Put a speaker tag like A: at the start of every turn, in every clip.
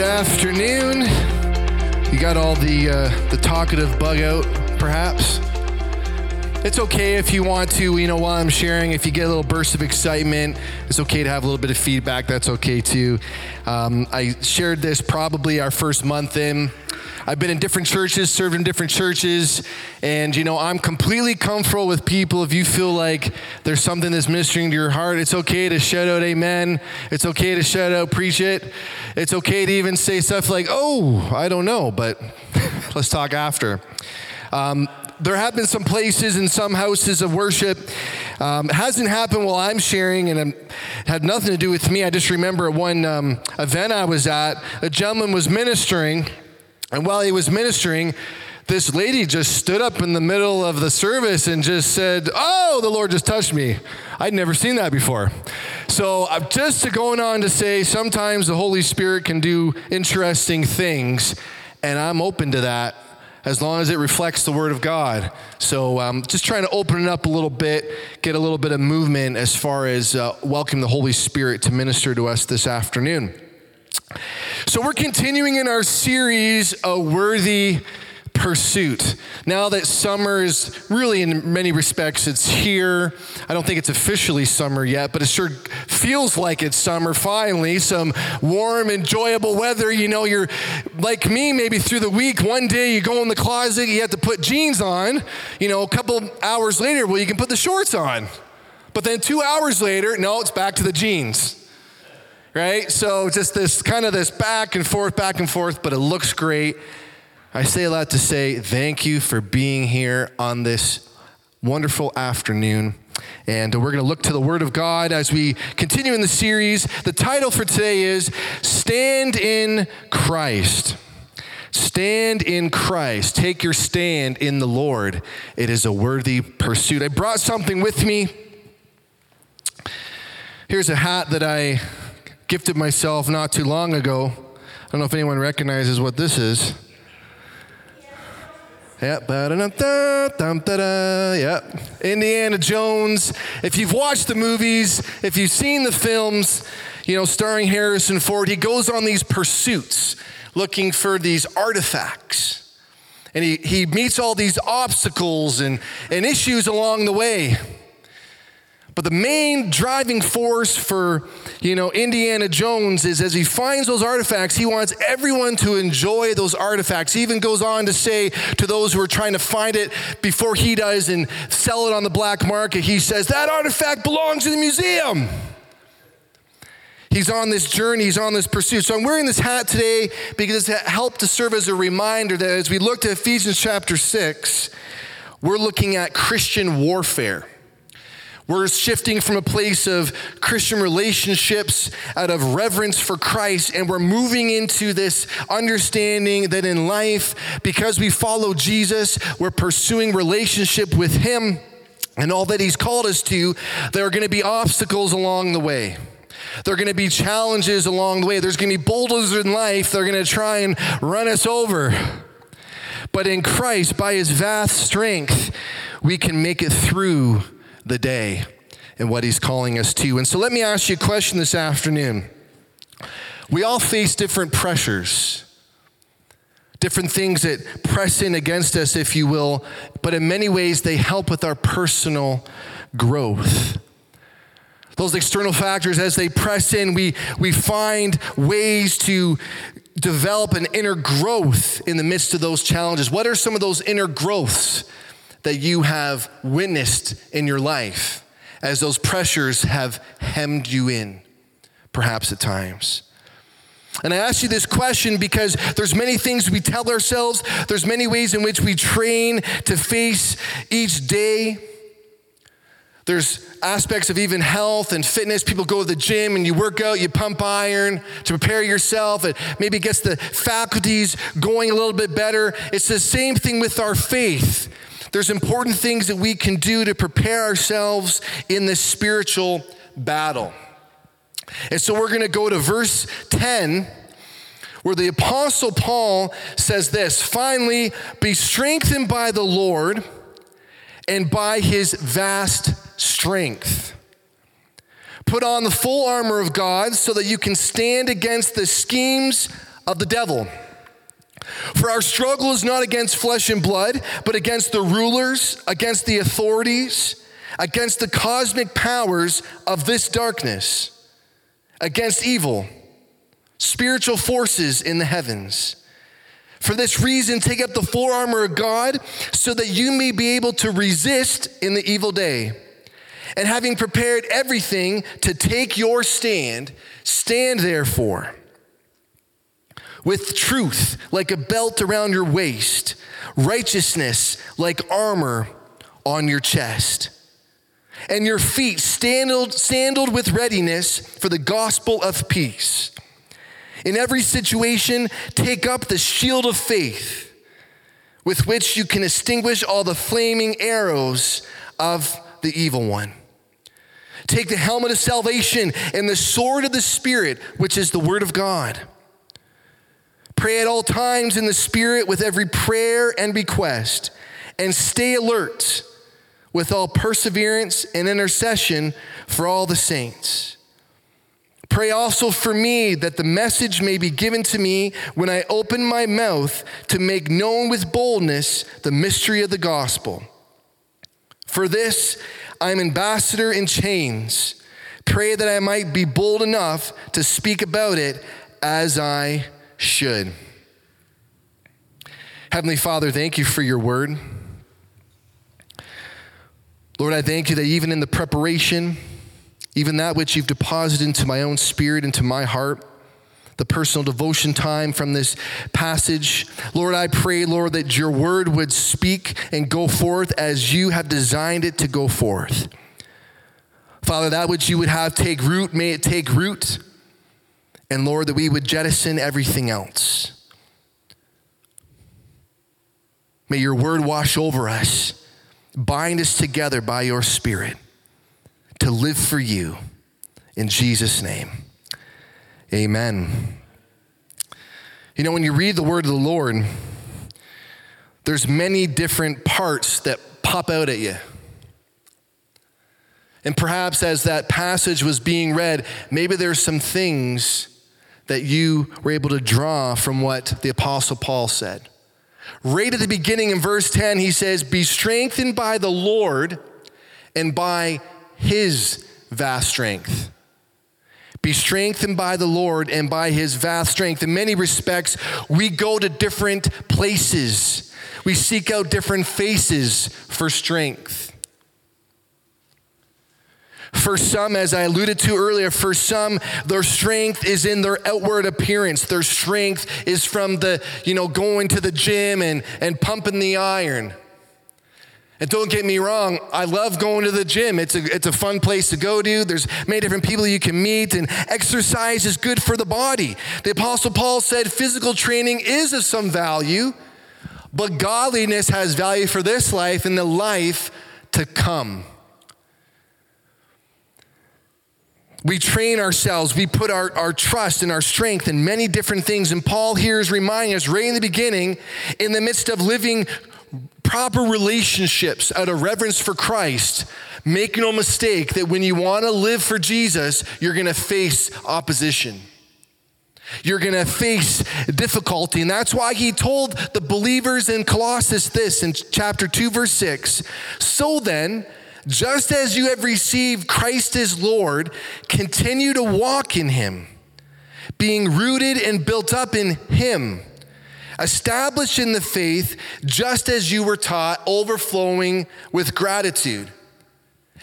A: Good afternoon. You got all the uh, the talkative bug out, perhaps. It's okay if you want to, you know, while I'm sharing, if you get a little burst of excitement, it's okay to have a little bit of feedback. That's okay too. Um, I shared this probably our first month in. I've been in different churches, served in different churches, and you know, I'm completely comfortable with people. If you feel like there's something that's ministering to your heart, it's okay to shout out amen. It's okay to shout out preach it. It's okay to even say stuff like, oh, I don't know, but let's talk after. Um, there have been some places in some houses of worship. Um, hasn't happened while I'm sharing, and it had nothing to do with me. I just remember one um, event I was at, a gentleman was ministering, and while he was ministering, this lady just stood up in the middle of the service and just said, Oh, the Lord just touched me. I'd never seen that before. So, uh, just going on to say, sometimes the Holy Spirit can do interesting things, and I'm open to that as long as it reflects the Word of God. So, um, just trying to open it up a little bit, get a little bit of movement as far as uh, welcome the Holy Spirit to minister to us this afternoon. So, we're continuing in our series, A Worthy Pursuit. Now that summer is really, in many respects, it's here. I don't think it's officially summer yet, but it sure feels like it's summer finally. Some warm, enjoyable weather. You know, you're like me, maybe through the week, one day you go in the closet, you have to put jeans on. You know, a couple hours later, well, you can put the shorts on. But then two hours later, no, it's back to the jeans right? So just this kind of this back and forth, back and forth, but it looks great. I say a lot to say thank you for being here on this wonderful afternoon. And we're going to look to the Word of God as we continue in the series. The title for today is Stand in Christ. Stand in Christ. Take your stand in the Lord. It is a worthy pursuit. I brought something with me. Here's a hat that I gifted myself not too long ago. I don't know if anyone recognizes what this is. Yep. yeah. Indiana Jones. If you've watched the movies, if you've seen the films, you know, starring Harrison Ford, he goes on these pursuits looking for these artifacts. And he, he meets all these obstacles and, and issues along the way. But the main driving force for, you know, Indiana Jones is as he finds those artifacts, he wants everyone to enjoy those artifacts. He even goes on to say to those who are trying to find it before he does and sell it on the black market, he says, That artifact belongs in the museum. He's on this journey, he's on this pursuit. So I'm wearing this hat today because it helped to serve as a reminder that as we look to Ephesians chapter 6, we're looking at Christian warfare. We're shifting from a place of Christian relationships out of reverence for Christ, and we're moving into this understanding that in life, because we follow Jesus, we're pursuing relationship with Him and all that He's called us to. There are going to be obstacles along the way. There are going to be challenges along the way. There's going to be bulldozers in life. They're going to try and run us over. But in Christ, by His vast strength, we can make it through the day and what he's calling us to. And so let me ask you a question this afternoon. We all face different pressures, different things that press in against us, if you will, but in many ways they help with our personal growth. Those external factors, as they press in, we, we find ways to develop an inner growth in the midst of those challenges. What are some of those inner growths that you have witnessed in your life as those pressures have hemmed you in, perhaps at times. And I ask you this question because there's many things we tell ourselves, there's many ways in which we train to face each day. There's aspects of even health and fitness. People go to the gym and you work out, you pump iron to prepare yourself. It maybe gets the faculties going a little bit better. It's the same thing with our faith. There's important things that we can do to prepare ourselves in this spiritual battle. And so we're going to go to verse 10 where the apostle Paul says this, finally be strengthened by the Lord and by his vast strength. Put on the full armor of God so that you can stand against the schemes of the devil. For our struggle is not against flesh and blood, but against the rulers, against the authorities, against the cosmic powers of this darkness, against evil, spiritual forces in the heavens. For this reason, take up the full armor of God so that you may be able to resist in the evil day. And having prepared everything to take your stand, stand therefore with truth like a belt around your waist, righteousness like armor on your chest, and your feet sandaled, sandaled with readiness for the gospel of peace. In every situation, take up the shield of faith with which you can extinguish all the flaming arrows of the evil one. Take the helmet of salvation and the sword of the Spirit, which is the word of God. Pray at all times in the Spirit with every prayer and request, and stay alert with all perseverance and intercession for all the saints. Pray also for me that the message may be given to me when I open my mouth to make known with boldness the mystery of the gospel. For this I am ambassador in chains. Pray that I might be bold enough to speak about it as I should. Heavenly Father, thank you for your word. Lord, I thank you that even in the preparation, even that which you've deposited into my own spirit, into my heart, the personal devotion time from this passage. Lord, I pray, Lord, that your word would speak and go forth as you have designed it to go forth. Father, that which you would have take root, may it take root. And Lord, that we would jettison everything else. May your word wash over us, bind us together by your spirit to live for you. In Jesus' name, amen. You know, when you read the word of the Lord, there's many different parts that pop out at you. And perhaps as that passage was being read, maybe there's some things that you were able to draw from what the Apostle Paul said. Right at the beginning in verse 10, he says, Be strengthened by the Lord and by his vast strength. Be strengthened by the Lord and by his vast strength. In many respects, we go to different places, we seek out different faces for strength. For some, as I alluded to earlier, for some, their strength is in their outward appearance. Their strength is from the, you know, going to the gym and, and pumping the iron. And don't get me wrong, I love going to the gym. It's a, it's a fun place to go to. There's many different people you can meet, and exercise is good for the body. The Apostle Paul said physical training is of some value, but godliness has value for this life and the life to come. We train ourselves, we put our, our trust and our strength in many different things. And Paul here is reminding us right in the beginning, in the midst of living proper relationships out of reverence for Christ, make no mistake that when you want to live for Jesus, you're going to face opposition. You're going to face difficulty. And that's why he told the believers in Colossus this in chapter 2, verse 6. So then, just as you have received Christ as Lord, continue to walk in him, being rooted and built up in him, established in the faith, just as you were taught, overflowing with gratitude.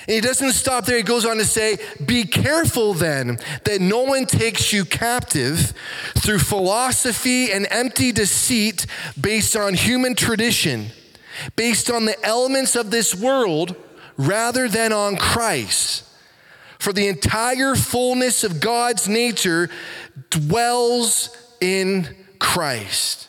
A: And he doesn't stop there. He goes on to say, Be careful then that no one takes you captive through philosophy and empty deceit based on human tradition, based on the elements of this world rather than on Christ. For the entire fullness of God's nature dwells in Christ.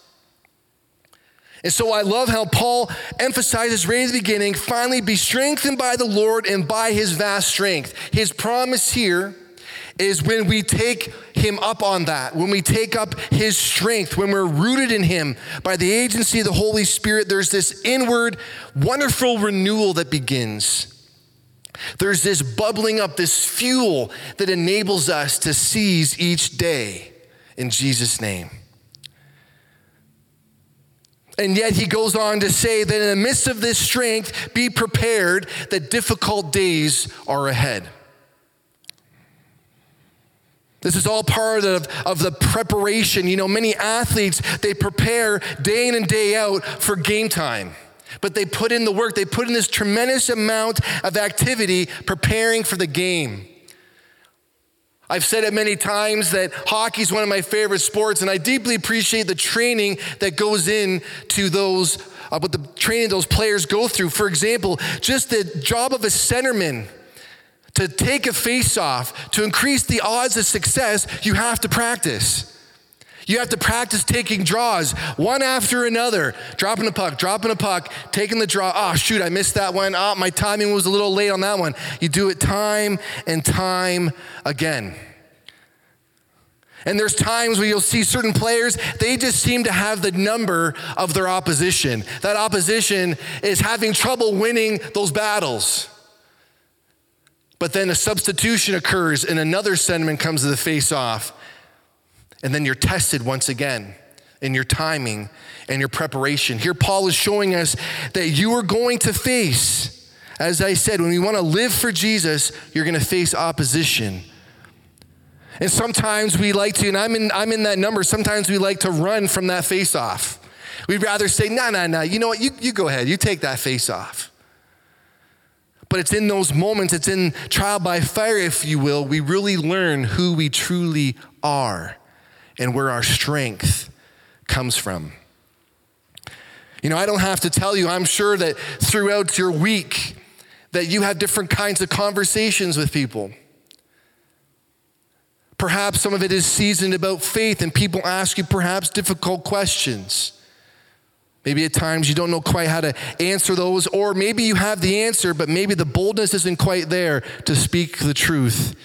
A: And so I love how Paul emphasizes right at the beginning finally be strengthened by the Lord and by his vast strength. His promise here is when we take him up on that, when we take up his strength, when we're rooted in him by the agency of the Holy Spirit, there's this inward, wonderful renewal that begins. There's this bubbling up, this fuel that enables us to seize each day in Jesus' name. And yet he goes on to say that in the midst of this strength, be prepared that difficult days are ahead. This is all part of, of the preparation. You know, many athletes, they prepare day in and day out for game time. But they put in the work, they put in this tremendous amount of activity preparing for the game. I've said it many times that hockey is one of my favorite sports, and I deeply appreciate the training that goes into those, uh, what the training those players go through. For example, just the job of a centerman to take a face off, to increase the odds of success, you have to practice. You have to practice taking draws one after another, dropping a puck, dropping a puck, taking the draw. Oh, shoot, I missed that one. Oh, my timing was a little late on that one. You do it time and time again. And there's times where you'll see certain players, they just seem to have the number of their opposition. That opposition is having trouble winning those battles. But then a substitution occurs and another centerman comes to the face off. And then you're tested once again in your timing and your preparation. Here, Paul is showing us that you are going to face, as I said, when you want to live for Jesus, you're going to face opposition. And sometimes we like to, and I'm in, I'm in that number, sometimes we like to run from that face off. We'd rather say, no, no, no, you know what, you, you go ahead, you take that face off. But it's in those moments, it's in trial by fire, if you will, we really learn who we truly are and where our strength comes from. You know, I don't have to tell you, I'm sure that throughout your week that you have different kinds of conversations with people. Perhaps some of it is seasoned about faith and people ask you perhaps difficult questions. Maybe at times you don't know quite how to answer those, or maybe you have the answer, but maybe the boldness isn't quite there to speak the truth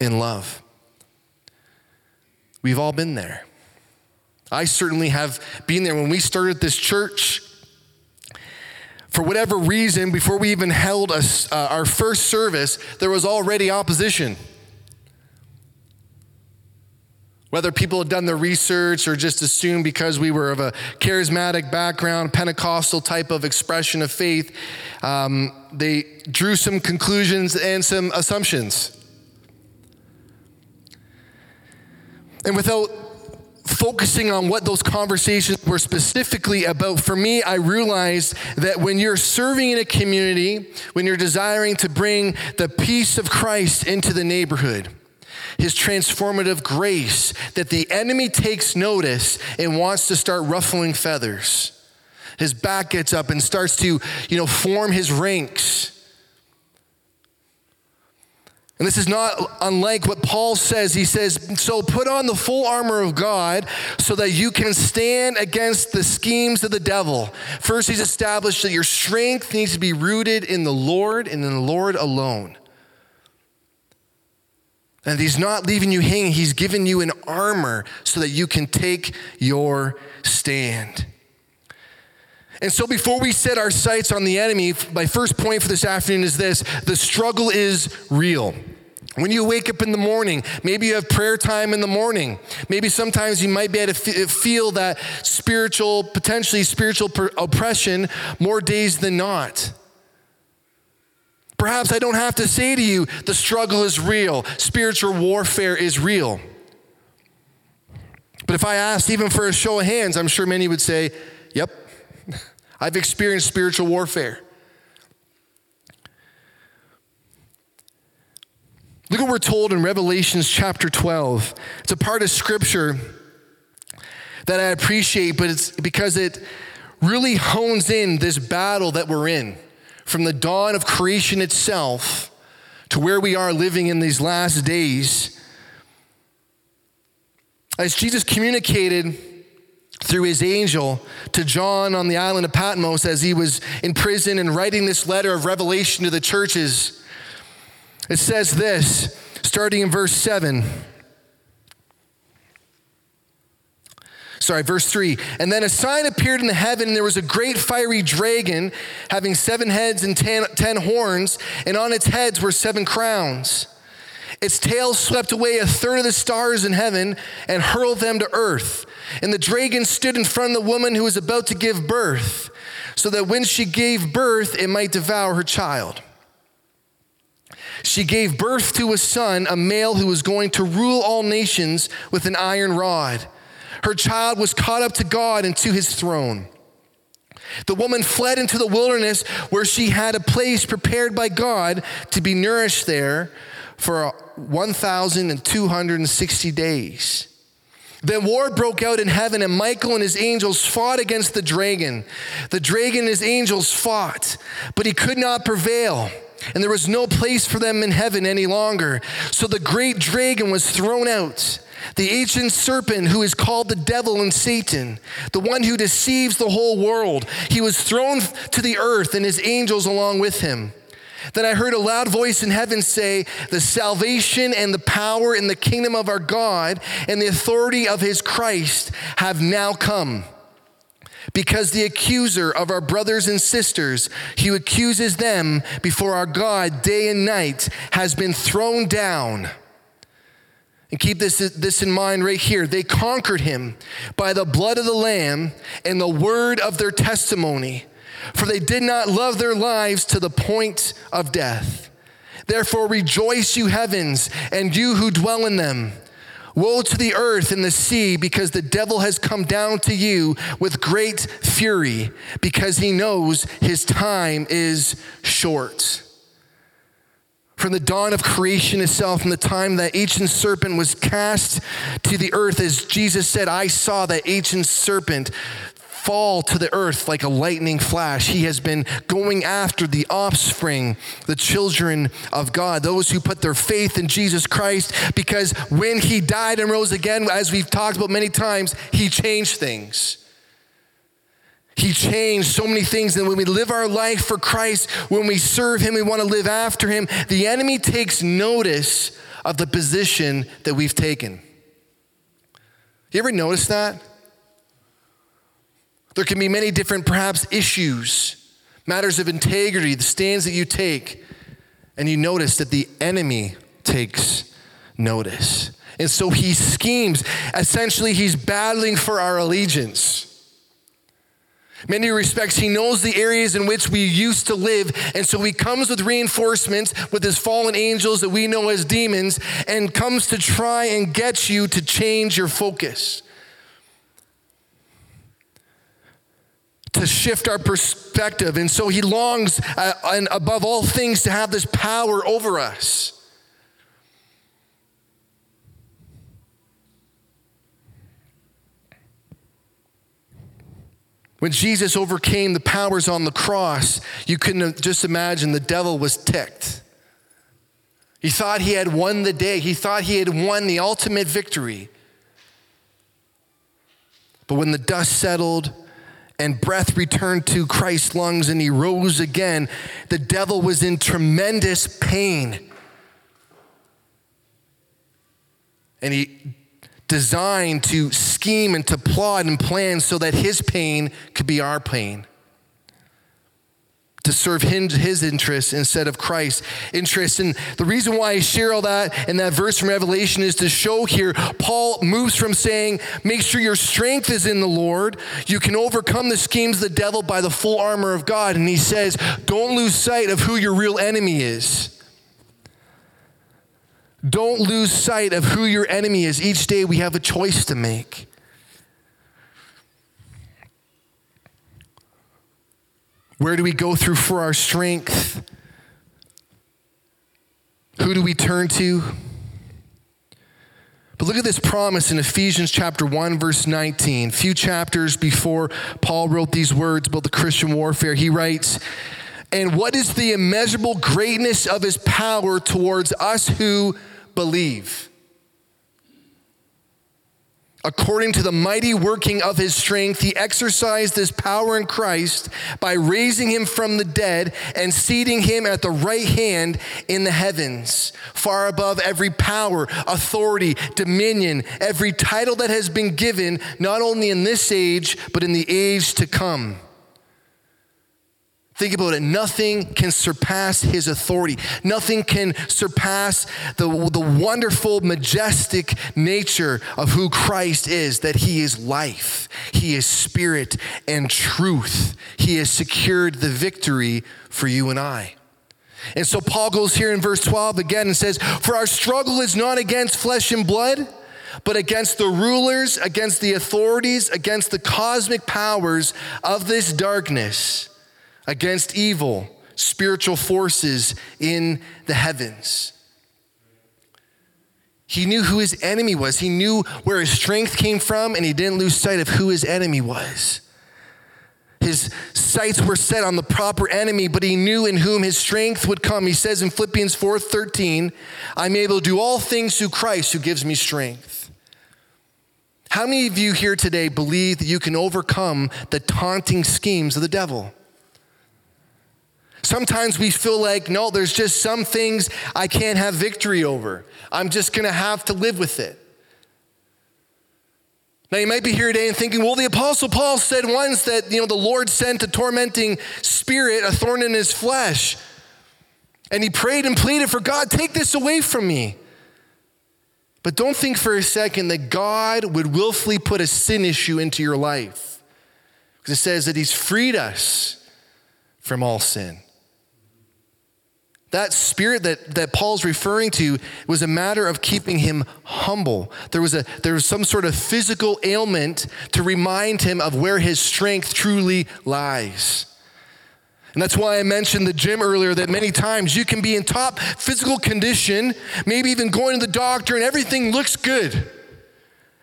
A: in love. We've all been there. I certainly have been there. When we started this church, for whatever reason, before we even held a, uh, our first service, there was already opposition. Whether people had done the research or just assumed because we were of a charismatic background, Pentecostal type of expression of faith, um, they drew some conclusions and some assumptions. And without focusing on what those conversations were specifically about, for me, I realized that when you're serving in a community, when you're desiring to bring the peace of Christ into the neighborhood, his transformative grace, that the enemy takes notice and wants to start ruffling feathers. His back gets up and starts to, you know, form his ranks. And this is not unlike what Paul says. He says, So put on the full armor of God so that you can stand against the schemes of the devil. First, he's established that your strength needs to be rooted in the Lord and in the Lord alone. And he's not leaving you hanging, he's given you an armor so that you can take your stand. And so, before we set our sights on the enemy, my first point for this afternoon is this the struggle is real. When you wake up in the morning, maybe you have prayer time in the morning. Maybe sometimes you might be able to feel that spiritual, potentially spiritual oppression more days than not. Perhaps I don't have to say to you, the struggle is real, spiritual warfare is real. But if I asked even for a show of hands, I'm sure many would say, Yep, I've experienced spiritual warfare. Look what we're told in Revelations chapter 12. It's a part of scripture that I appreciate, but it's because it really hones in this battle that we're in from the dawn of creation itself to where we are living in these last days. As Jesus communicated through his angel to John on the island of Patmos as he was in prison and writing this letter of revelation to the churches. It says this, starting in verse 7. Sorry, verse 3. And then a sign appeared in the heaven, and there was a great fiery dragon having seven heads and ten, ten horns, and on its heads were seven crowns. Its tail swept away a third of the stars in heaven and hurled them to earth. And the dragon stood in front of the woman who was about to give birth, so that when she gave birth, it might devour her child. She gave birth to a son, a male who was going to rule all nations with an iron rod. Her child was caught up to God and to his throne. The woman fled into the wilderness where she had a place prepared by God to be nourished there for 1,260 days. Then war broke out in heaven, and Michael and his angels fought against the dragon. The dragon and his angels fought, but he could not prevail, and there was no place for them in heaven any longer. So the great dragon was thrown out, the ancient serpent who is called the devil and Satan, the one who deceives the whole world. He was thrown to the earth, and his angels along with him. Then I heard a loud voice in heaven say, The salvation and the power and the kingdom of our God and the authority of his Christ have now come. Because the accuser of our brothers and sisters, who accuses them before our God day and night, has been thrown down. And keep this, this in mind right here. They conquered him by the blood of the Lamb and the word of their testimony for they did not love their lives to the point of death. Therefore, rejoice, you heavens, and you who dwell in them. Woe to the earth and the sea, because the devil has come down to you with great fury, because he knows his time is short. From the dawn of creation itself, from the time that ancient serpent was cast to the earth, as Jesus said, I saw that ancient serpent fall to the earth like a lightning flash. He has been going after the offspring, the children of God, those who put their faith in Jesus Christ, because when he died and rose again, as we've talked about many times, he changed things. He changed so many things. And when we live our life for Christ, when we serve Him, we want to live after Him, the enemy takes notice of the position that we've taken. You ever notice that? There can be many different, perhaps, issues, matters of integrity, the stands that you take, and you notice that the enemy takes notice. And so he schemes. Essentially, he's battling for our allegiance. Many respects, he knows the areas in which we used to live, and so he comes with reinforcements with his fallen angels that we know as demons, and comes to try and get you to change your focus. to shift our perspective. And so he longs, uh, and above all things, to have this power over us. When Jesus overcame the powers on the cross, you couldn't just imagine the devil was ticked. He thought he had won the day, he thought he had won the ultimate victory. But when the dust settled, and breath returned to Christ's lungs and he rose again, the devil was in tremendous pain. And he designed to scheme and to plot and plan so that his pain could be our pain to serve him, his interests instead of Christ's interests. And the reason why I share all that in that verse from Revelation is to show here Paul moves from saying, make sure your strength is in the Lord. You can overcome the schemes of the devil by the full armor of God. And he says, don't lose sight of who your real enemy is. Don't lose sight of who your enemy is. Each day we have a choice to make. Where do we go through for our strength? Who do we turn to? But look at this promise in Ephesians chapter 1 verse 19. A few chapters before Paul wrote these words about the Christian warfare, he writes, "And what is the immeasurable greatness of his power towards us who believe?" According to the mighty working of his strength, he exercised this power in Christ by raising him from the dead and seating him at the right hand in the heavens, far above every power, authority, dominion, every title that has been given, not only in this age, but in the age to come. Think about it. Nothing can surpass his authority. Nothing can surpass the, the wonderful, majestic nature of who Christ is that he is life, he is spirit and truth. He has secured the victory for you and I. And so Paul goes here in verse 12 again and says, For our struggle is not against flesh and blood, but against the rulers, against the authorities, against the cosmic powers of this darkness against evil, spiritual forces in the heavens. He knew who his enemy was. He knew where his strength came from, and he didn't lose sight of who his enemy was. His sights were set on the proper enemy, but he knew in whom his strength would come. He says in Philippians 4:13, I'm able to do all things through Christ who gives me strength. How many of you here today believe that you can overcome the taunting schemes of the devil? Sometimes we feel like, no, there's just some things I can't have victory over. I'm just going to have to live with it. Now, you might be here today and thinking, well, the Apostle Paul said once that, you know, the Lord sent a tormenting spirit, a thorn in his flesh. And he prayed and pleaded for God, take this away from me. But don't think for a second that God would willfully put a sin issue into your life. Because it says that he's freed us from all sin. That spirit that, that Paul's referring to was a matter of keeping him humble. There was, a, there was some sort of physical ailment to remind him of where his strength truly lies. And that's why I mentioned the gym earlier that many times you can be in top physical condition, maybe even going to the doctor, and everything looks good.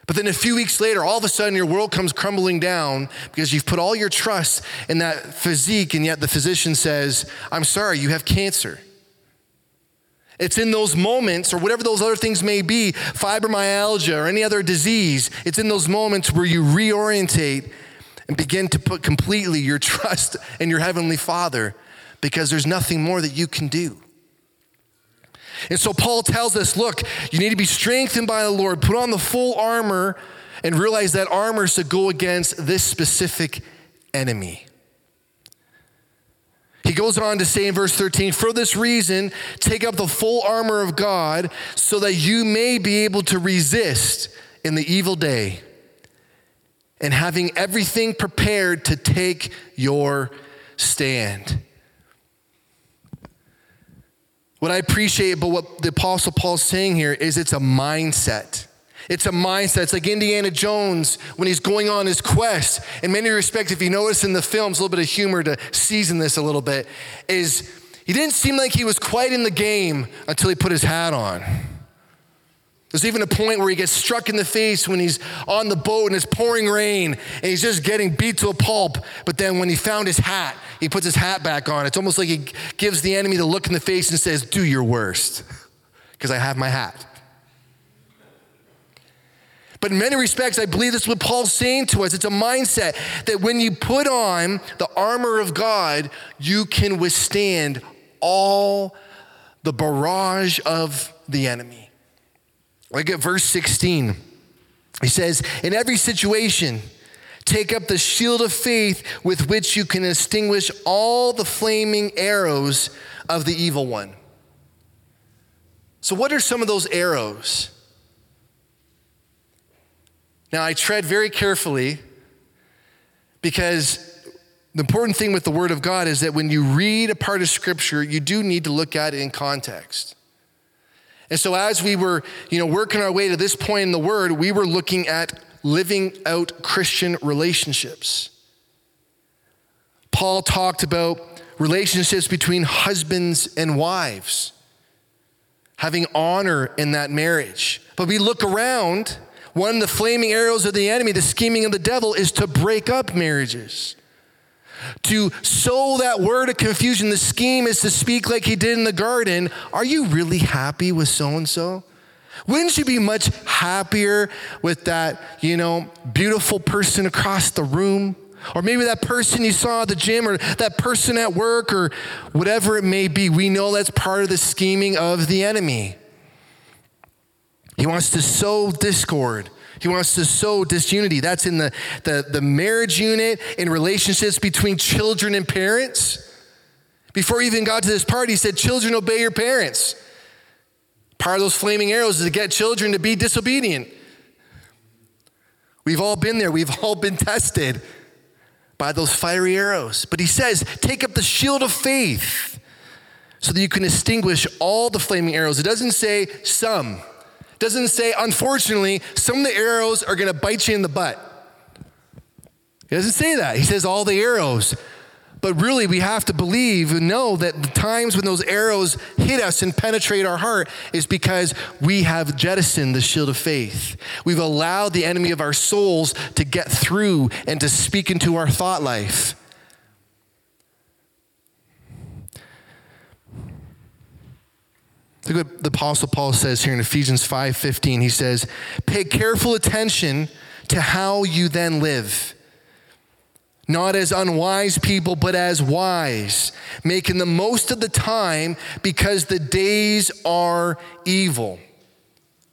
A: But then a few weeks later, all of a sudden your world comes crumbling down because you've put all your trust in that physique, and yet the physician says, I'm sorry, you have cancer. It's in those moments, or whatever those other things may be, fibromyalgia or any other disease, it's in those moments where you reorientate and begin to put completely your trust in your Heavenly Father because there's nothing more that you can do. And so Paul tells us look, you need to be strengthened by the Lord, put on the full armor, and realize that armor is to go against this specific enemy. He goes on to say in verse 13, For this reason, take up the full armor of God so that you may be able to resist in the evil day, and having everything prepared to take your stand. What I appreciate about what the Apostle Paul's saying here is it's a mindset. It's a mindset. It's like Indiana Jones when he's going on his quest. In many respects, if you notice in the films, a little bit of humor to season this a little bit, is he didn't seem like he was quite in the game until he put his hat on. There's even a point where he gets struck in the face when he's on the boat and it's pouring rain and he's just getting beat to a pulp. But then when he found his hat, he puts his hat back on. It's almost like he gives the enemy the look in the face and says, Do your worst, because I have my hat. But in many respects, I believe that's what Paul's saying to us. It's a mindset that when you put on the armor of God, you can withstand all the barrage of the enemy. Look at verse 16. He says, In every situation, take up the shield of faith with which you can extinguish all the flaming arrows of the evil one. So, what are some of those arrows? Now, I tread very carefully because the important thing with the Word of God is that when you read a part of Scripture, you do need to look at it in context. And so, as we were, you know, working our way to this point in the Word, we were looking at living out Christian relationships. Paul talked about relationships between husbands and wives, having honor in that marriage. But we look around one of the flaming arrows of the enemy, the scheming of the devil, is to break up marriages. To sow that word of confusion. The scheme is to speak like he did in the garden. Are you really happy with so and so? Wouldn't you be much happier with that, you know, beautiful person across the room? Or maybe that person you saw at the gym, or that person at work, or whatever it may be. We know that's part of the scheming of the enemy. He wants to sow discord. He wants to sow disunity. That's in the, the, the marriage unit, in relationships between children and parents. Before he even got to this part, he said, Children, obey your parents. Part of those flaming arrows is to get children to be disobedient. We've all been there, we've all been tested by those fiery arrows. But he says, Take up the shield of faith so that you can extinguish all the flaming arrows. It doesn't say some. Doesn't say, unfortunately, some of the arrows are going to bite you in the butt. He doesn't say that. He says all the arrows. But really, we have to believe and know that the times when those arrows hit us and penetrate our heart is because we have jettisoned the shield of faith. We've allowed the enemy of our souls to get through and to speak into our thought life. Look what the Apostle Paul says here in Ephesians 5:15. He says, Pay careful attention to how you then live. Not as unwise people, but as wise, making the most of the time because the days are evil.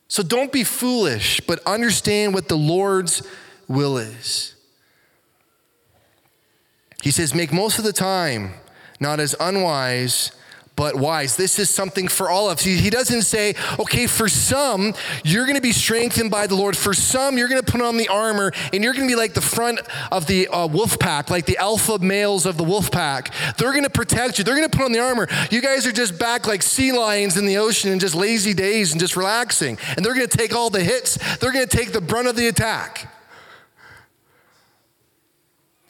A: So don't be foolish, but understand what the Lord's will is. He says, Make most of the time, not as unwise, but wise. This is something for all of us. He, doesn't say, okay, for some, you're going to be strengthened by the Lord. For some, you're going to put on the armor and you're going to be like the front of the uh, wolf pack, like the alpha males of the wolf pack. They're going to protect you. They're going to put on the armor. You guys are just back like sea lions in the ocean and just lazy days and just relaxing. And they're going to take all the hits, they're going to take the brunt of the attack.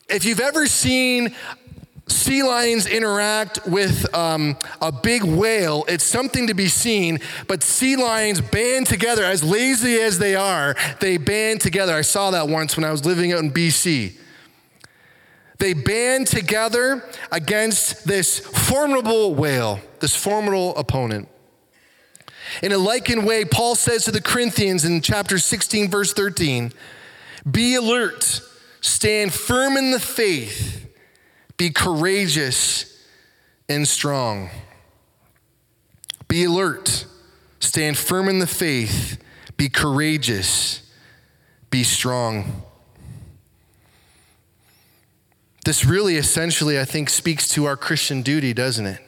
A: If you've ever seen sea lions interact with um, a big whale, it's something to be seen. But sea lions band together, as lazy as they are, they band together. I saw that once when I was living out in BC. They band together against this formidable whale, this formidable opponent. In a likened way, Paul says to the Corinthians in chapter 16, verse 13 Be alert, stand firm in the faith be courageous and strong. Be alert. Stand firm in the faith. Be courageous. Be strong. This really essentially, I think, speaks to our Christian duty, doesn't it?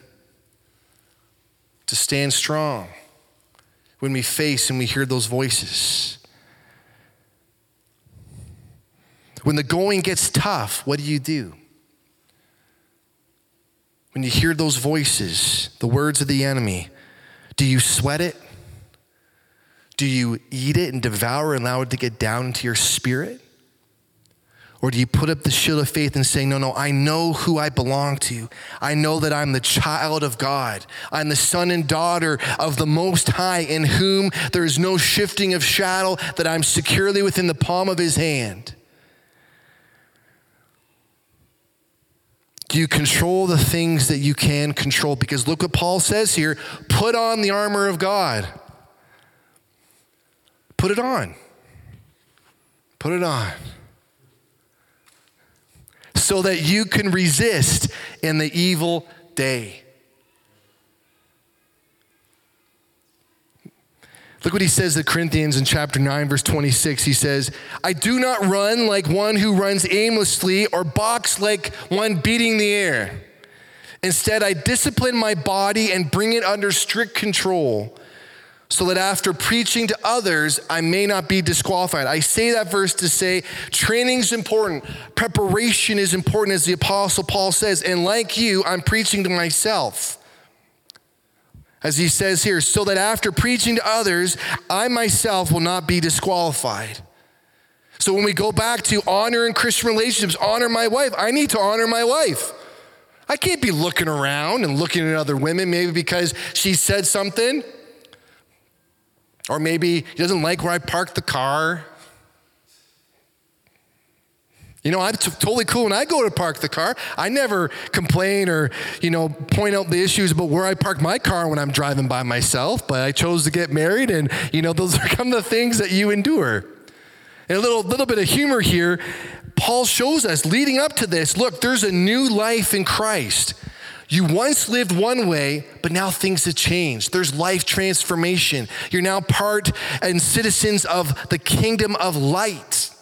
A: To stand strong when we face and we hear those voices. When the going gets tough, what do you do? When you hear those voices, the words of the enemy, do you sweat it? Do you eat it and devour and allow it to get down into your spirit? Or do you put up the shield of faith and say, No, no, I know who I belong to. I know that I'm the child of God. I'm the son and daughter of the Most High, in whom there is no shifting of shadow, that I'm securely within the palm of his hand. Do you control the things that you can control? Because look what Paul says here put on the armor of God. Put it on. Put it on. So that you can resist in the evil day. Look what he says to Corinthians in chapter 9, verse 26. He says, I do not run like one who runs aimlessly or box like one beating the air. Instead, I discipline my body and bring it under strict control so that after preaching to others, I may not be disqualified. I say that verse to say training is important, preparation is important, as the Apostle Paul says. And like you, I'm preaching to myself as he says here, so that after preaching to others, I myself will not be disqualified. So when we go back to honor in Christian relationships, honor my wife, I need to honor my wife. I can't be looking around and looking at other women, maybe because she said something. Or maybe he doesn't like where I parked the car. You know, I'm t- totally cool when I go to park the car. I never complain or, you know, point out the issues about where I park my car when I'm driving by myself, but I chose to get married and, you know, those are some of the things that you endure. And a little, little bit of humor here. Paul shows us leading up to this look, there's a new life in Christ. You once lived one way, but now things have changed. There's life transformation. You're now part and citizens of the kingdom of light.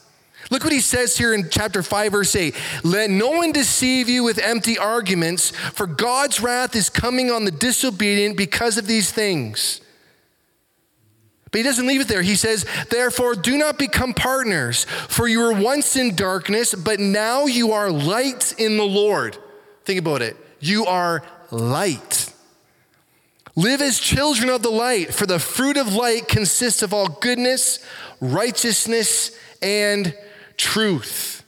A: Look what he says here in chapter 5, verse 8. Let no one deceive you with empty arguments, for God's wrath is coming on the disobedient because of these things. But he doesn't leave it there. He says, Therefore, do not become partners, for you were once in darkness, but now you are light in the Lord. Think about it. You are light. Live as children of the light, for the fruit of light consists of all goodness, righteousness, and truth.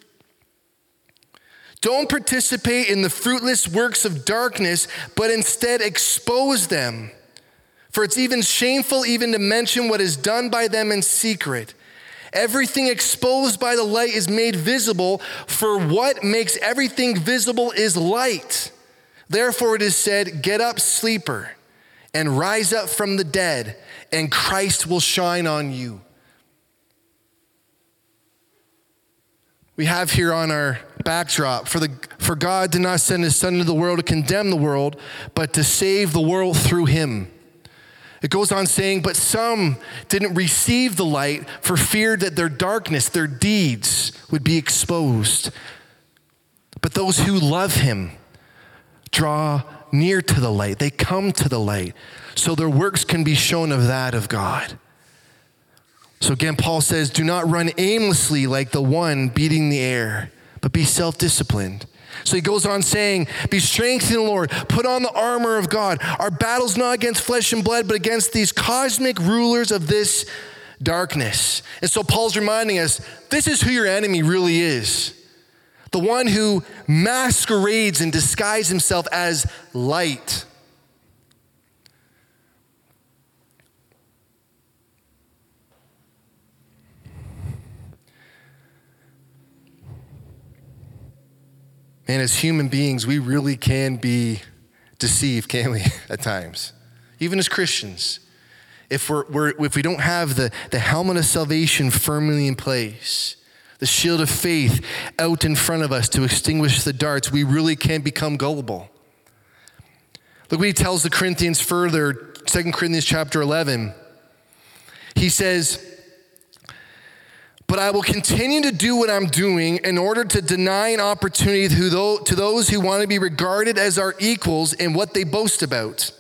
A: Don't participate in the fruitless works of darkness, but instead expose them. For it's even shameful even to mention what is done by them in secret. Everything exposed by the light is made visible, for what makes everything visible is light. Therefore, it is said, Get up, sleeper, and rise up from the dead, and Christ will shine on you. We have here on our backdrop for, the, for God did not send his Son into the world to condemn the world, but to save the world through him. It goes on saying, But some didn't receive the light for fear that their darkness, their deeds, would be exposed. But those who love him draw near to the light, they come to the light, so their works can be shown of that of God. So again, Paul says, Do not run aimlessly like the one beating the air, but be self disciplined. So he goes on saying, Be strengthened Lord, put on the armor of God. Our battle's not against flesh and blood, but against these cosmic rulers of this darkness. And so Paul's reminding us this is who your enemy really is the one who masquerades and disguises himself as light. And as human beings, we really can be deceived, can't we, at times? Even as Christians. If, we're, we're, if we don't have the, the helmet of salvation firmly in place, the shield of faith out in front of us to extinguish the darts, we really can become gullible. Look what he tells the Corinthians further, 2 Corinthians chapter 11. He says, but I will continue to do what I'm doing in order to deny an opportunity to those who want to be regarded as our equals in what they boast about.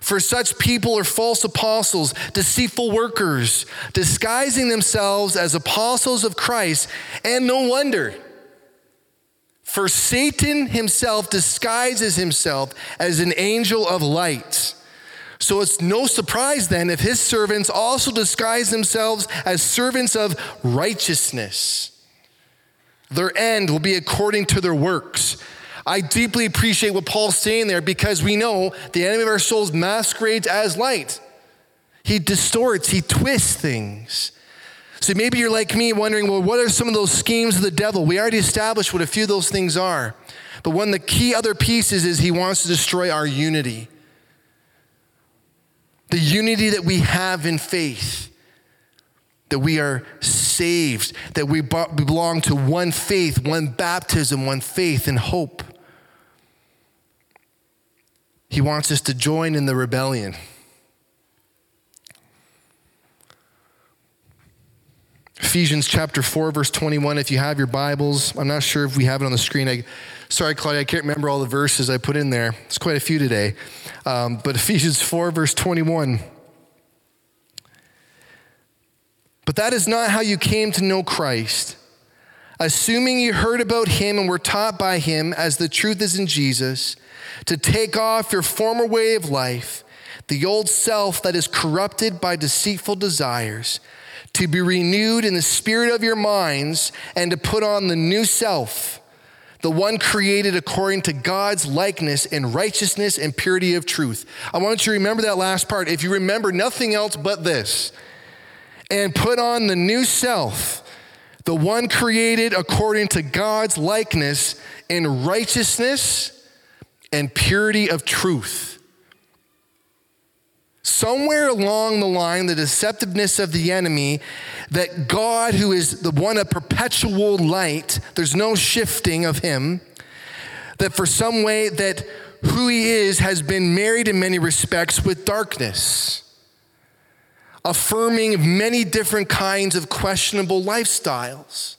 A: For such people are false apostles, deceitful workers, disguising themselves as apostles of Christ, and no wonder. For Satan himself disguises himself as an angel of light. So it's no surprise then if his servants also disguise themselves as servants of righteousness. Their end will be according to their works. I deeply appreciate what Paul's saying there because we know the enemy of our souls masquerades as light. He distorts, he twists things. So maybe you're like me wondering, well, what are some of those schemes of the devil? We already established what a few of those things are. But one of the key other pieces is he wants to destroy our unity the unity that we have in faith, that we are saved, that we belong to one faith, one baptism, one faith and hope. He wants us to join in the rebellion. Ephesians chapter 4, verse 21. If you have your Bibles, I'm not sure if we have it on the screen. I, sorry, Claudia, I can't remember all the verses I put in there. It's quite a few today. Um, but Ephesians 4, verse 21. But that is not how you came to know Christ. Assuming you heard about him and were taught by him, as the truth is in Jesus, to take off your former way of life, the old self that is corrupted by deceitful desires to be renewed in the spirit of your minds and to put on the new self, the one created according to God's likeness in righteousness and purity of truth. I want you to remember that last part. If you remember nothing else but this, and put on the new self, the one created according to God's likeness in righteousness and purity of truth somewhere along the line, the deceptiveness of the enemy, that God, who is the one of perpetual light, there's no shifting of him, that for some way that who he is has been married in many respects with darkness, affirming many different kinds of questionable lifestyles.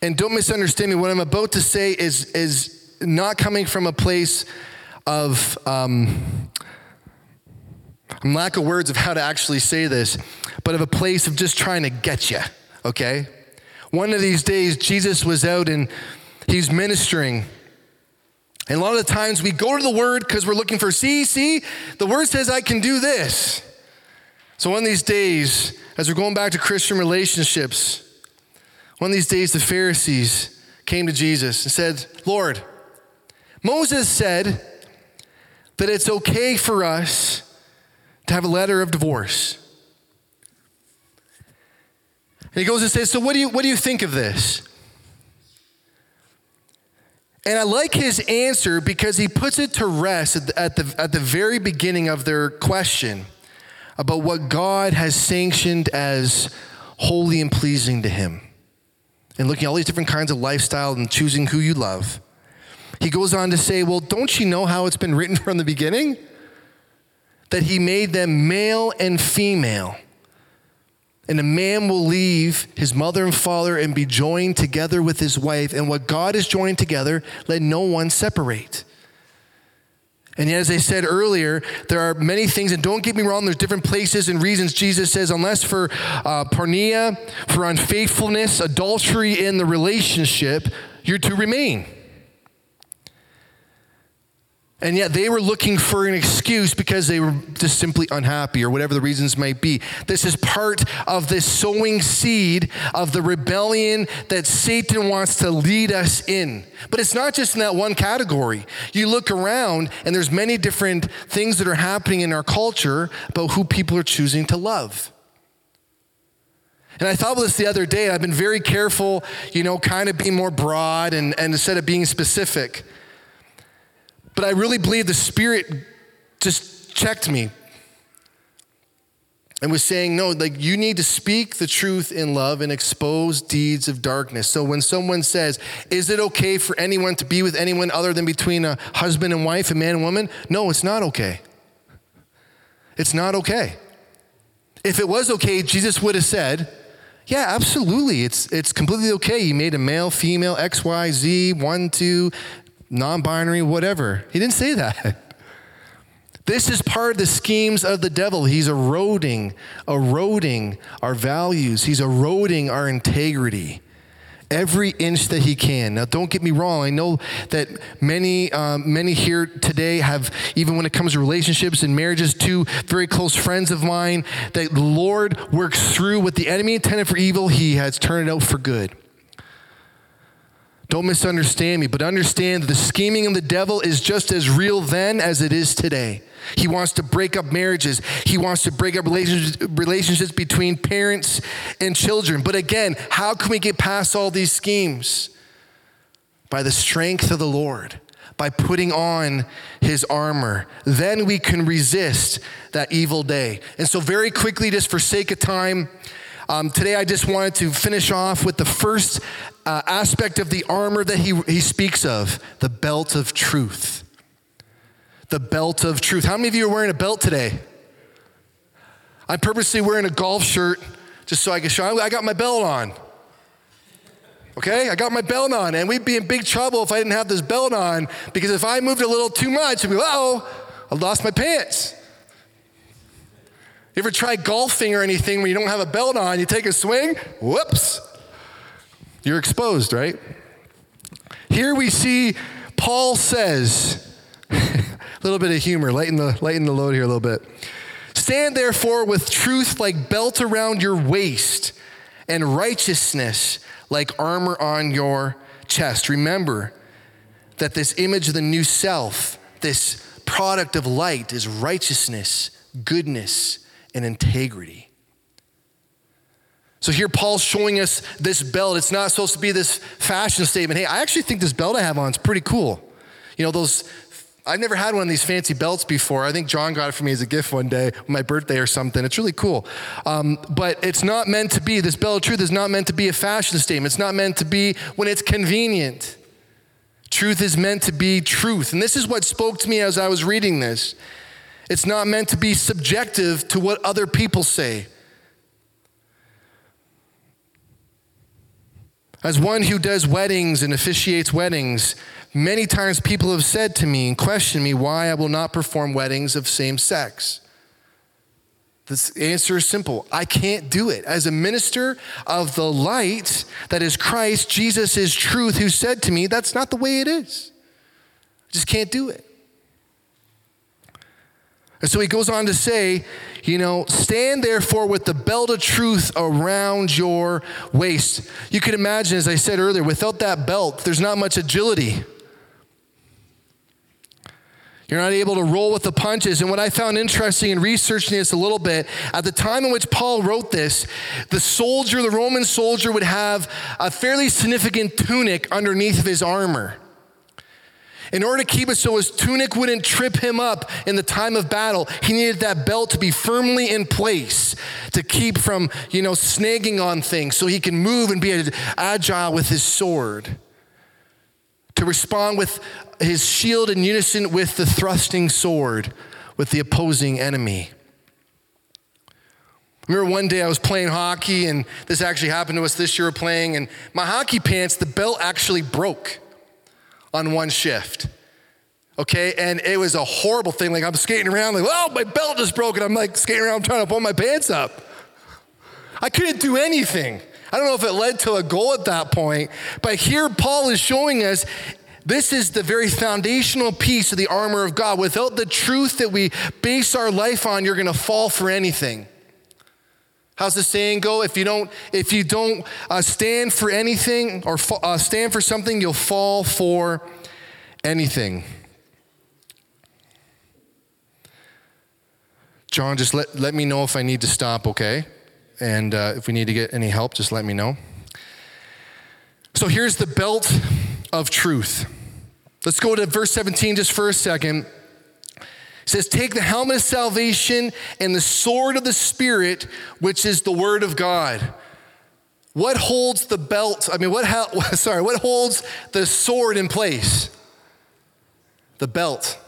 A: And don't misunderstand me. What I'm about to say is, is not coming from a place of, um, I'm lack of words of how to actually say this, but of a place of just trying to get you, okay? One of these days, Jesus was out and he's ministering. And a lot of the times we go to the word because we're looking for, see, see, the word says I can do this. So one of these days, as we're going back to Christian relationships, one of these days the Pharisees came to Jesus and said, Lord, Moses said that it's okay for us to have a letter of divorce. And he goes and says, So what do you, what do you think of this? And I like his answer because he puts it to rest at the, at the, at the very beginning of their question about what God has sanctioned as holy and pleasing to him. And looking at all these different kinds of lifestyle and choosing who you love. He goes on to say, Well, don't you know how it's been written from the beginning? That he made them male and female. And a man will leave his mother and father and be joined together with his wife. And what God has joined together, let no one separate. And yet, as I said earlier, there are many things, and don't get me wrong, there's different places and reasons Jesus says, unless for uh, for unfaithfulness, adultery in the relationship, you're to remain. And yet they were looking for an excuse because they were just simply unhappy or whatever the reasons might be. This is part of this sowing seed of the rebellion that Satan wants to lead us in. But it's not just in that one category. You look around and there's many different things that are happening in our culture about who people are choosing to love. And I thought about this the other day, I've been very careful, you know, kind of being more broad and, and instead of being specific. But I really believe the Spirit just checked me and was saying, no, like you need to speak the truth in love and expose deeds of darkness. So when someone says, is it okay for anyone to be with anyone other than between a husband and wife, a man and woman? No, it's not okay. It's not okay. If it was okay, Jesus would have said, yeah, absolutely. It's, it's completely okay. You made a male, female, X, Y, Z, one, two, non binary, whatever. He didn't say that. This is part of the schemes of the devil. He's eroding, eroding our values, he's eroding our integrity every inch that he can. Now, don't get me wrong. I know that many, um, many here today have, even when it comes to relationships and marriages, two very close friends of mine, that the Lord works through what the enemy intended for evil, he has turned it out for good. Don't misunderstand me, but understand that the scheming of the devil is just as real then as it is today. He wants to break up marriages. He wants to break up relationships between parents and children. But again, how can we get past all these schemes? By the strength of the Lord, by putting on his armor. Then we can resist that evil day. And so, very quickly, just for sake of time, um, today I just wanted to finish off with the first uh, aspect of the armor that he, he speaks of the belt of truth. The belt of truth. How many of you are wearing a belt today? I'm purposely wearing a golf shirt just so I can show I got my belt on. Okay, I got my belt on, and we'd be in big trouble if I didn't have this belt on because if I moved a little too much, I'd be, oh, I lost my pants. You ever try golfing or anything when you don't have a belt on? You take a swing, whoops, you're exposed, right? Here we see Paul says, a little bit of humor, lighten the, lighten the load here a little bit. Stand therefore with truth like belt around your waist and righteousness like armor on your chest. Remember that this image of the new self, this product of light, is righteousness, goodness, and integrity. So here Paul's showing us this belt. It's not supposed to be this fashion statement. Hey, I actually think this belt I have on is pretty cool. You know, those I've never had one of these fancy belts before. I think John got it for me as a gift one day, my birthday or something. It's really cool. Um, but it's not meant to be, this belt of truth is not meant to be a fashion statement. It's not meant to be when it's convenient. Truth is meant to be truth. And this is what spoke to me as I was reading this. It's not meant to be subjective to what other people say. As one who does weddings and officiates weddings, many times people have said to me and questioned me why I will not perform weddings of same sex. The answer is simple I can't do it. As a minister of the light that is Christ, Jesus is truth, who said to me, That's not the way it is. I just can't do it. And so he goes on to say, you know, stand therefore with the belt of truth around your waist. You can imagine, as I said earlier, without that belt, there's not much agility. You're not able to roll with the punches. And what I found interesting in researching this a little bit, at the time in which Paul wrote this, the soldier, the Roman soldier, would have a fairly significant tunic underneath of his armor. In order to keep it so his tunic wouldn't trip him up in the time of battle, he needed that belt to be firmly in place to keep from, you know, snagging on things so he can move and be agile with his sword. To respond with his shield in unison with the thrusting sword with the opposing enemy. I remember one day I was playing hockey, and this actually happened to us this year playing, and my hockey pants, the belt actually broke on one shift. Okay, and it was a horrible thing. Like I'm skating around, like, oh, my belt is broken. I'm like skating around trying to pull my pants up. I couldn't do anything. I don't know if it led to a goal at that point, but here Paul is showing us this is the very foundational piece of the armor of God. Without the truth that we base our life on, you're going to fall for anything. How's the saying go? If you don't, if you don't uh, stand for anything or uh, stand for something, you'll fall for anything. John, just let, let me know if I need to stop, okay? And uh, if we need to get any help, just let me know. So here's the belt of truth. Let's go to verse 17 just for a second. It says, Take the helmet of salvation and the sword of the Spirit, which is the word of God. What holds the belt? I mean, what, sorry, what holds the sword in place? The belt.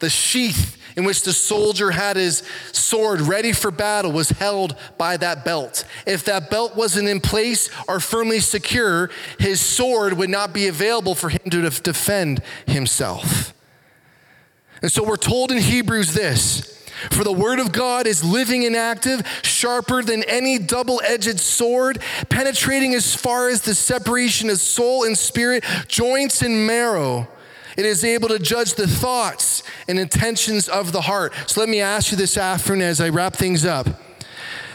A: The sheath in which the soldier had his sword ready for battle was held by that belt. If that belt wasn't in place or firmly secure, his sword would not be available for him to defend himself. And so we're told in Hebrews this. For the word of God is living and active, sharper than any double edged sword, penetrating as far as the separation of soul and spirit, joints and marrow. It is able to judge the thoughts and intentions of the heart. So let me ask you this afternoon as I wrap things up.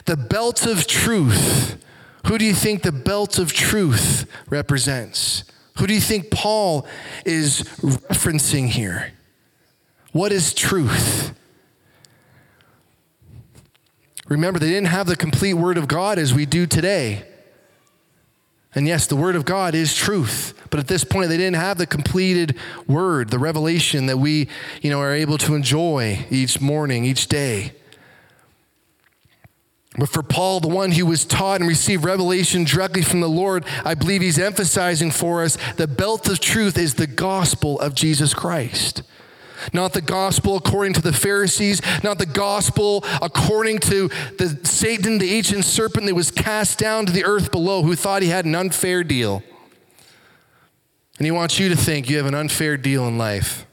A: The belt of truth, who do you think the belt of truth represents? Who do you think Paul is referencing here? What is truth? Remember, they didn't have the complete Word of God as we do today. And yes, the Word of God is truth. But at this point, they didn't have the completed Word, the revelation that we you know, are able to enjoy each morning, each day. But for Paul, the one who was taught and received revelation directly from the Lord, I believe he's emphasizing for us the belt of truth is the gospel of Jesus Christ. Not the gospel according to the Pharisees, not the gospel according to the Satan, the ancient serpent that was cast down to the earth below, who thought he had an unfair deal. And he wants you to think you have an unfair deal in life.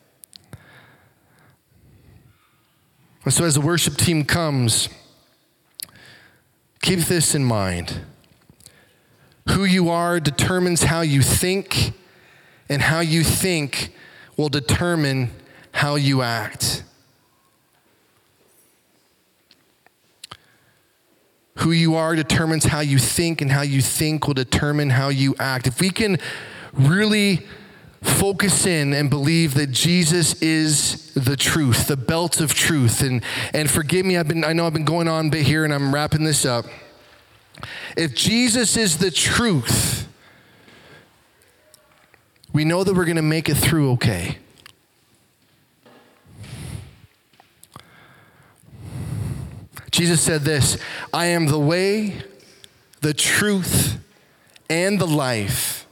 A: And so as the worship team comes, keep this in mind. Who you are determines how you think, and how you think will determine how you act. Who you are determines how you think, and how you think will determine how you act. If we can really focus in and believe that Jesus is the truth, the belt of truth, and, and forgive me, I've been, I know I've been going on a bit here and I'm wrapping this up. If Jesus is the truth, we know that we're going to make it through okay. Jesus said this I am the way, the truth, and the life.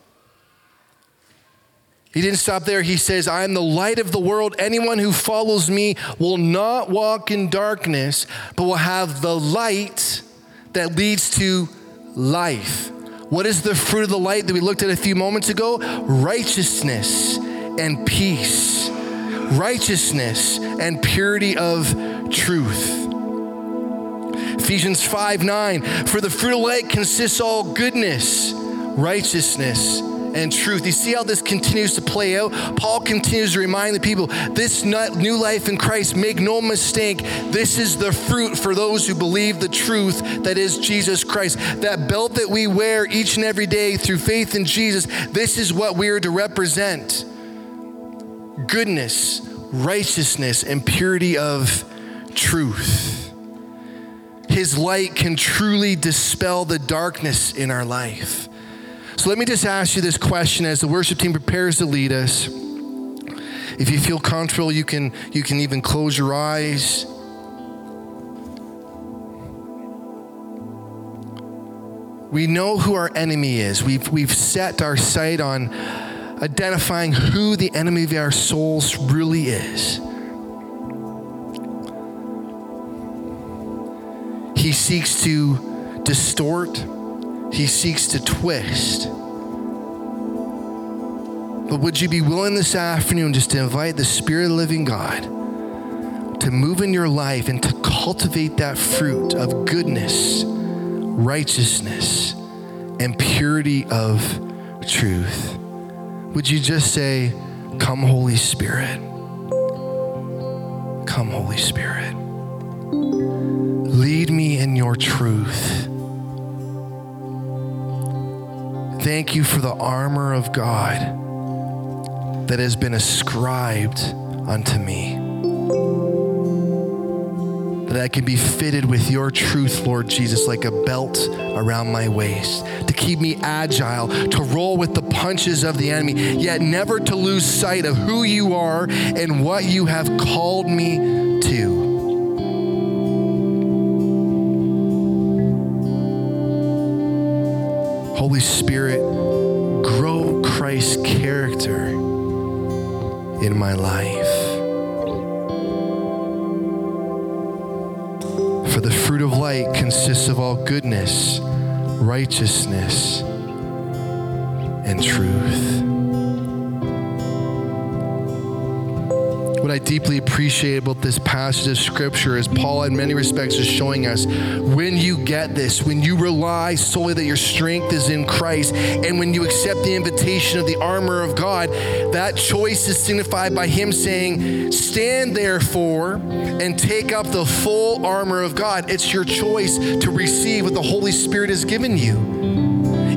A: He didn't stop there. He says, I am the light of the world. Anyone who follows me will not walk in darkness, but will have the light that leads to life. What is the fruit of the light that we looked at a few moments ago? Righteousness and peace. Righteousness and purity of truth. Ephesians 5 9, for the fruit of light consists all goodness, righteousness, and truth. You see how this continues to play out? Paul continues to remind the people this new life in Christ, make no mistake, this is the fruit for those who believe the truth that is Jesus Christ. That belt that we wear each and every day through faith in Jesus, this is what we are to represent goodness, righteousness, and purity of truth. His light can truly dispel the darkness in our life. So let me just ask you this question as the worship team prepares to lead us. If you feel comfortable, you can, you can even close your eyes. We know who our enemy is. We've, we've set our sight on identifying who the enemy of our souls really is. He seeks to distort, he seeks to twist. But would you be willing this afternoon just to invite the Spirit of the living God to move in your life and to cultivate that fruit of goodness, righteousness, and purity of truth? Would you just say, Come, Holy Spirit? Come, Holy Spirit. In your truth. Thank you for the armor of God that has been ascribed unto me. That I can be fitted with your truth, Lord Jesus, like a belt around my waist, to keep me agile, to roll with the punches of the enemy, yet never to lose sight of who you are and what you have called me to. My life. For the fruit of light consists of all goodness, righteousness, and truth. Deeply appreciate about this passage of scripture is Paul, in many respects, is showing us when you get this, when you rely solely that your strength is in Christ, and when you accept the invitation of the armor of God, that choice is signified by Him saying, Stand therefore and take up the full armor of God. It's your choice to receive what the Holy Spirit has given you.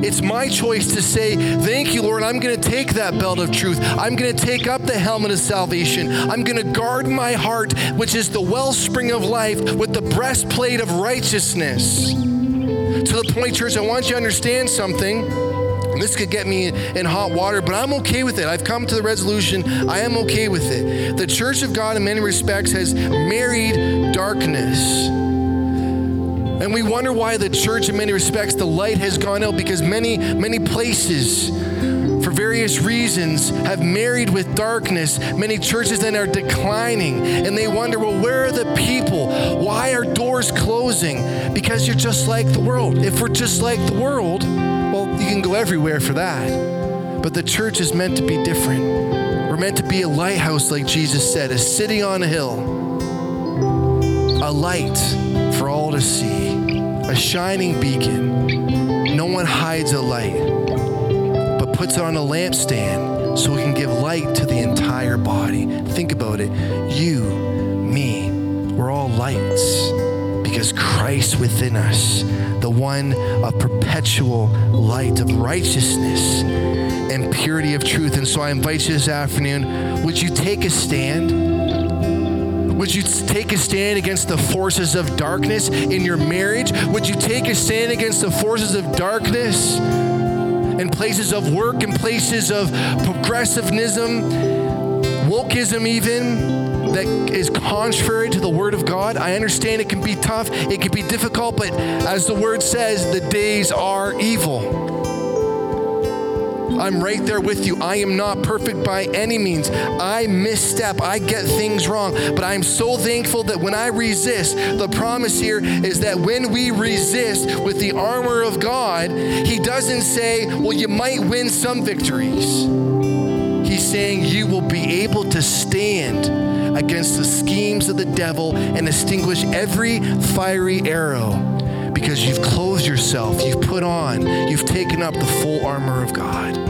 A: It's my choice to say, Thank you, Lord. I'm going to take that belt of truth. I'm going to take up the helmet of salvation. I'm going to guard my heart, which is the wellspring of life, with the breastplate of righteousness. To the point, church, I want you to understand something. This could get me in hot water, but I'm okay with it. I've come to the resolution, I am okay with it. The church of God, in many respects, has married darkness. And we wonder why the church, in many respects, the light has gone out because many, many places, for various reasons, have married with darkness. Many churches then are declining. And they wonder, well, where are the people? Why are doors closing? Because you're just like the world. If we're just like the world, well, you can go everywhere for that. But the church is meant to be different. We're meant to be a lighthouse, like Jesus said, a city on a hill, a light for all to see a shining beacon. No one hides a light, but puts it on a lampstand so it can give light to the entire body. Think about it. You, me, we're all lights because Christ within us, the one of perpetual light of righteousness and purity of truth. And so I invite you this afternoon, would you take a stand? Would you take a stand against the forces of darkness in your marriage? Would you take a stand against the forces of darkness in places of work, in places of progressivism, wokeism, even? that is contrary to the word of God. I understand it can be tough, it can be difficult, but as the word says, the days are evil. I'm right there with you. I am not perfect by any means. I misstep, I get things wrong, but I'm so thankful that when I resist, the promise here is that when we resist with the armor of God, He doesn't say, well, you might win some victories. He's saying you will be able to stand against the schemes of the devil and extinguish every fiery arrow because you've clothed yourself, you've put on, you've taken up the full armor of God.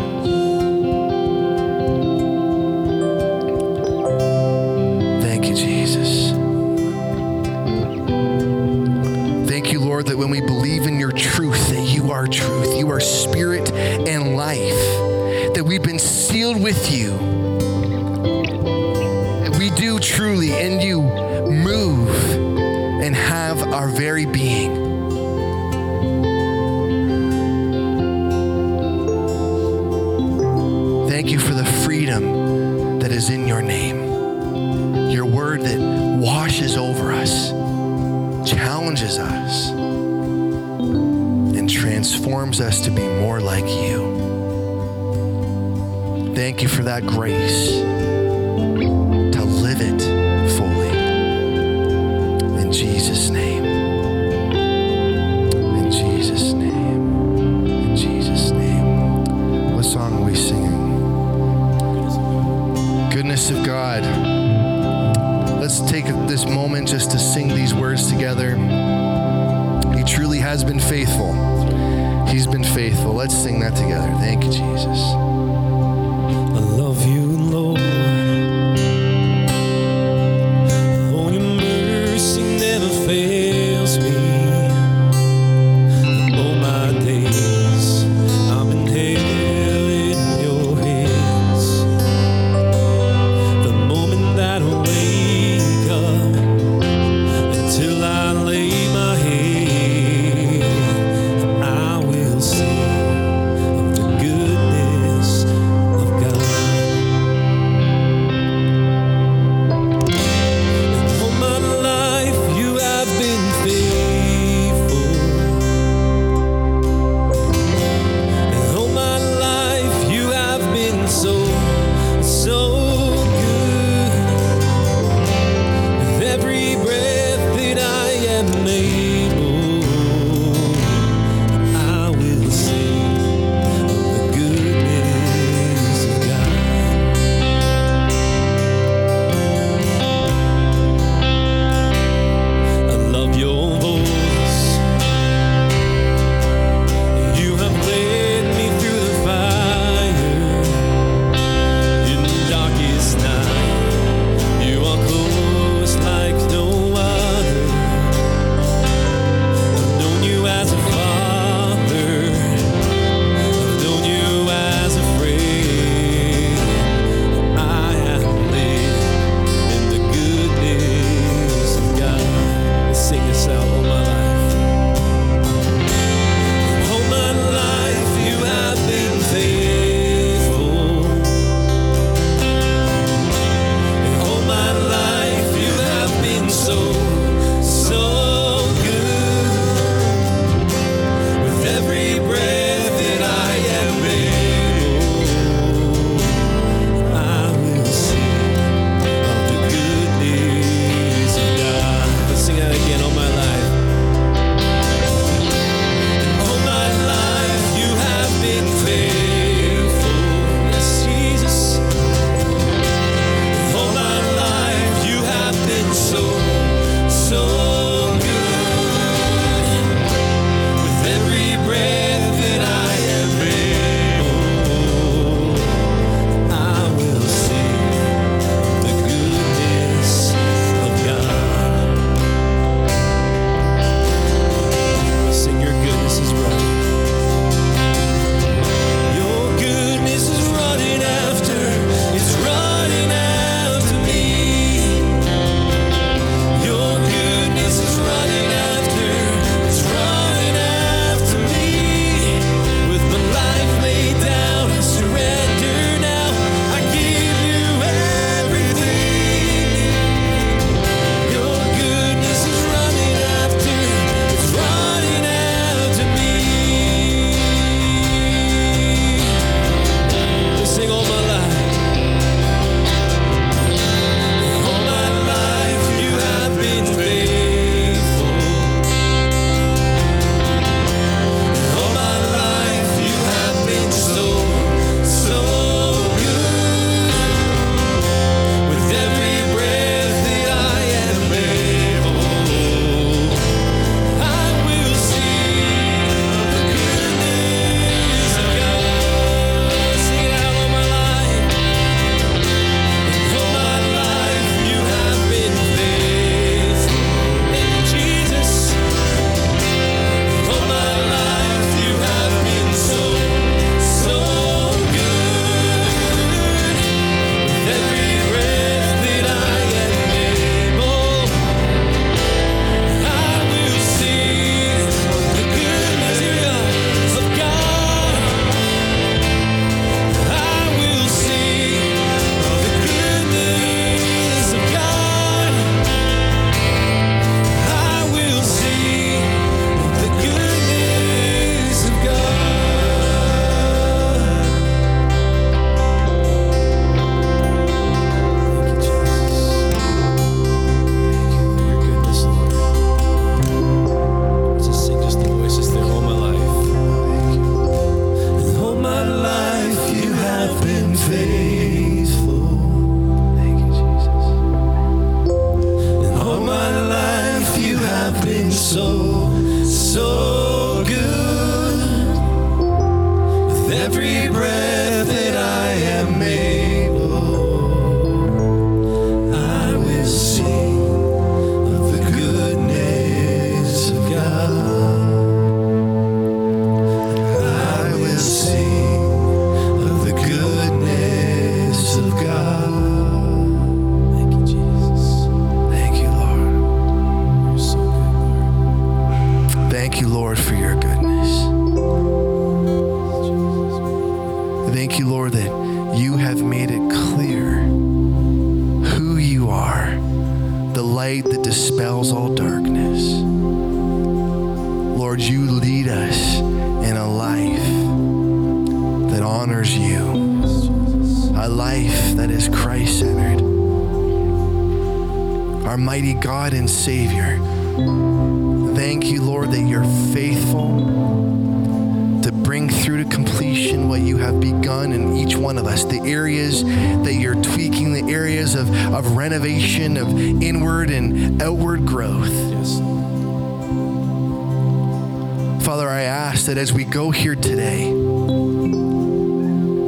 A: That as we go here today,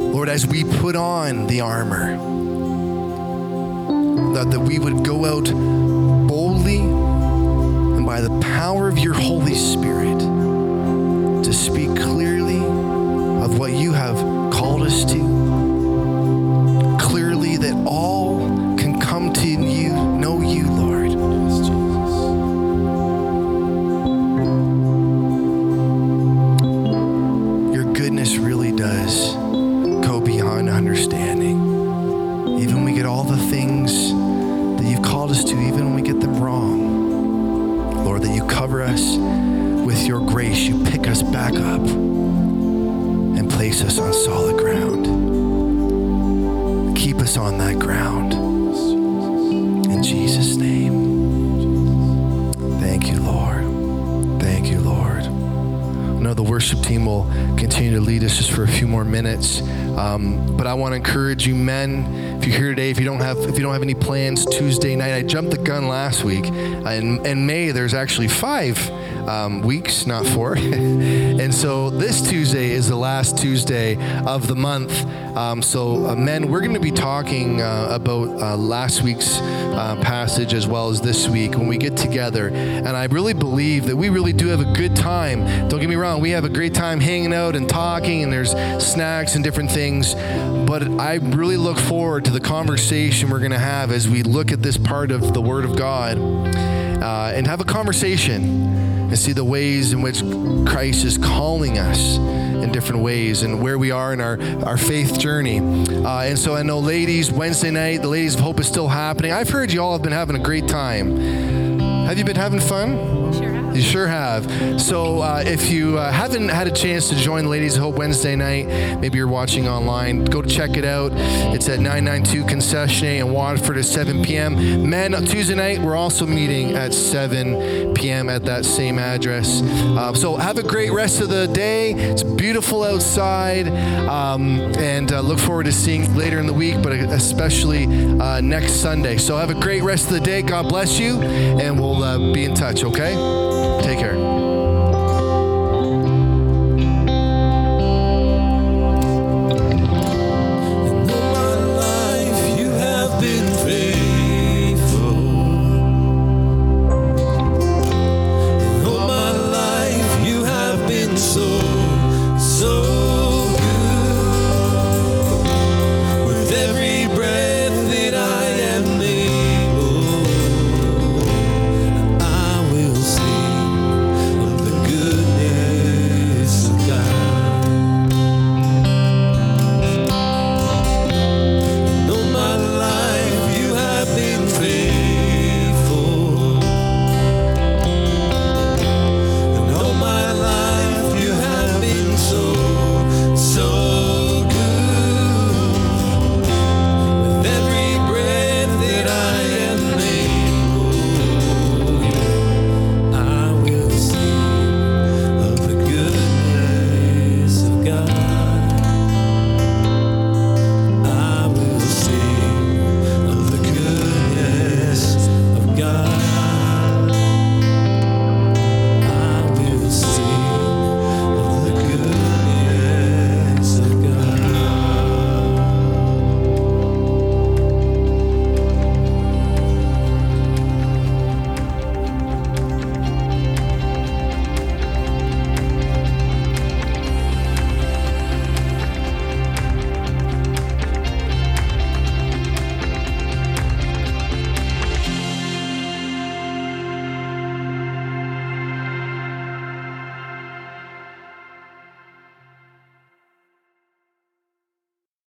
A: Lord, as we put on the armor, that, that we would go out boldly and by the power of your Holy Spirit to speak if you don't have any plans Tuesday night, I jumped the gun last week. In, in May, there's actually five um, weeks, not four. and so this Tuesday is the last Tuesday of the month. Um, so, uh, men, we're going to be talking uh, about uh, last week's uh, passage as well as this week when we get together. And I really believe that we really do have a good time. Don't get me wrong, we have a great time hanging out and talking, and there's snacks and different things. But I really look forward to the conversation we're going to have as we look at this part of the Word of God uh, and have a conversation and see the ways in which Christ is calling us in different ways and where we are in our, our faith journey. Uh, and so I know, ladies, Wednesday night, the Ladies of Hope is still happening. I've heard you all have been having a great time. Have you been having fun? You sure have. So uh, if you uh, haven't had a chance to join Ladies Hope Wednesday night, maybe you're watching online, go check it out. It's at 992 Concessionary in Waterford at 7 p.m. Men, Tuesday night, we're also meeting at 7 p.m. at that same address. Uh, so have a great rest of the day. It's beautiful outside. Um, and uh, look forward to seeing later in the week, but especially uh, next Sunday. So have a great rest of the day. God bless you, and we'll uh, be in touch, okay? Take care.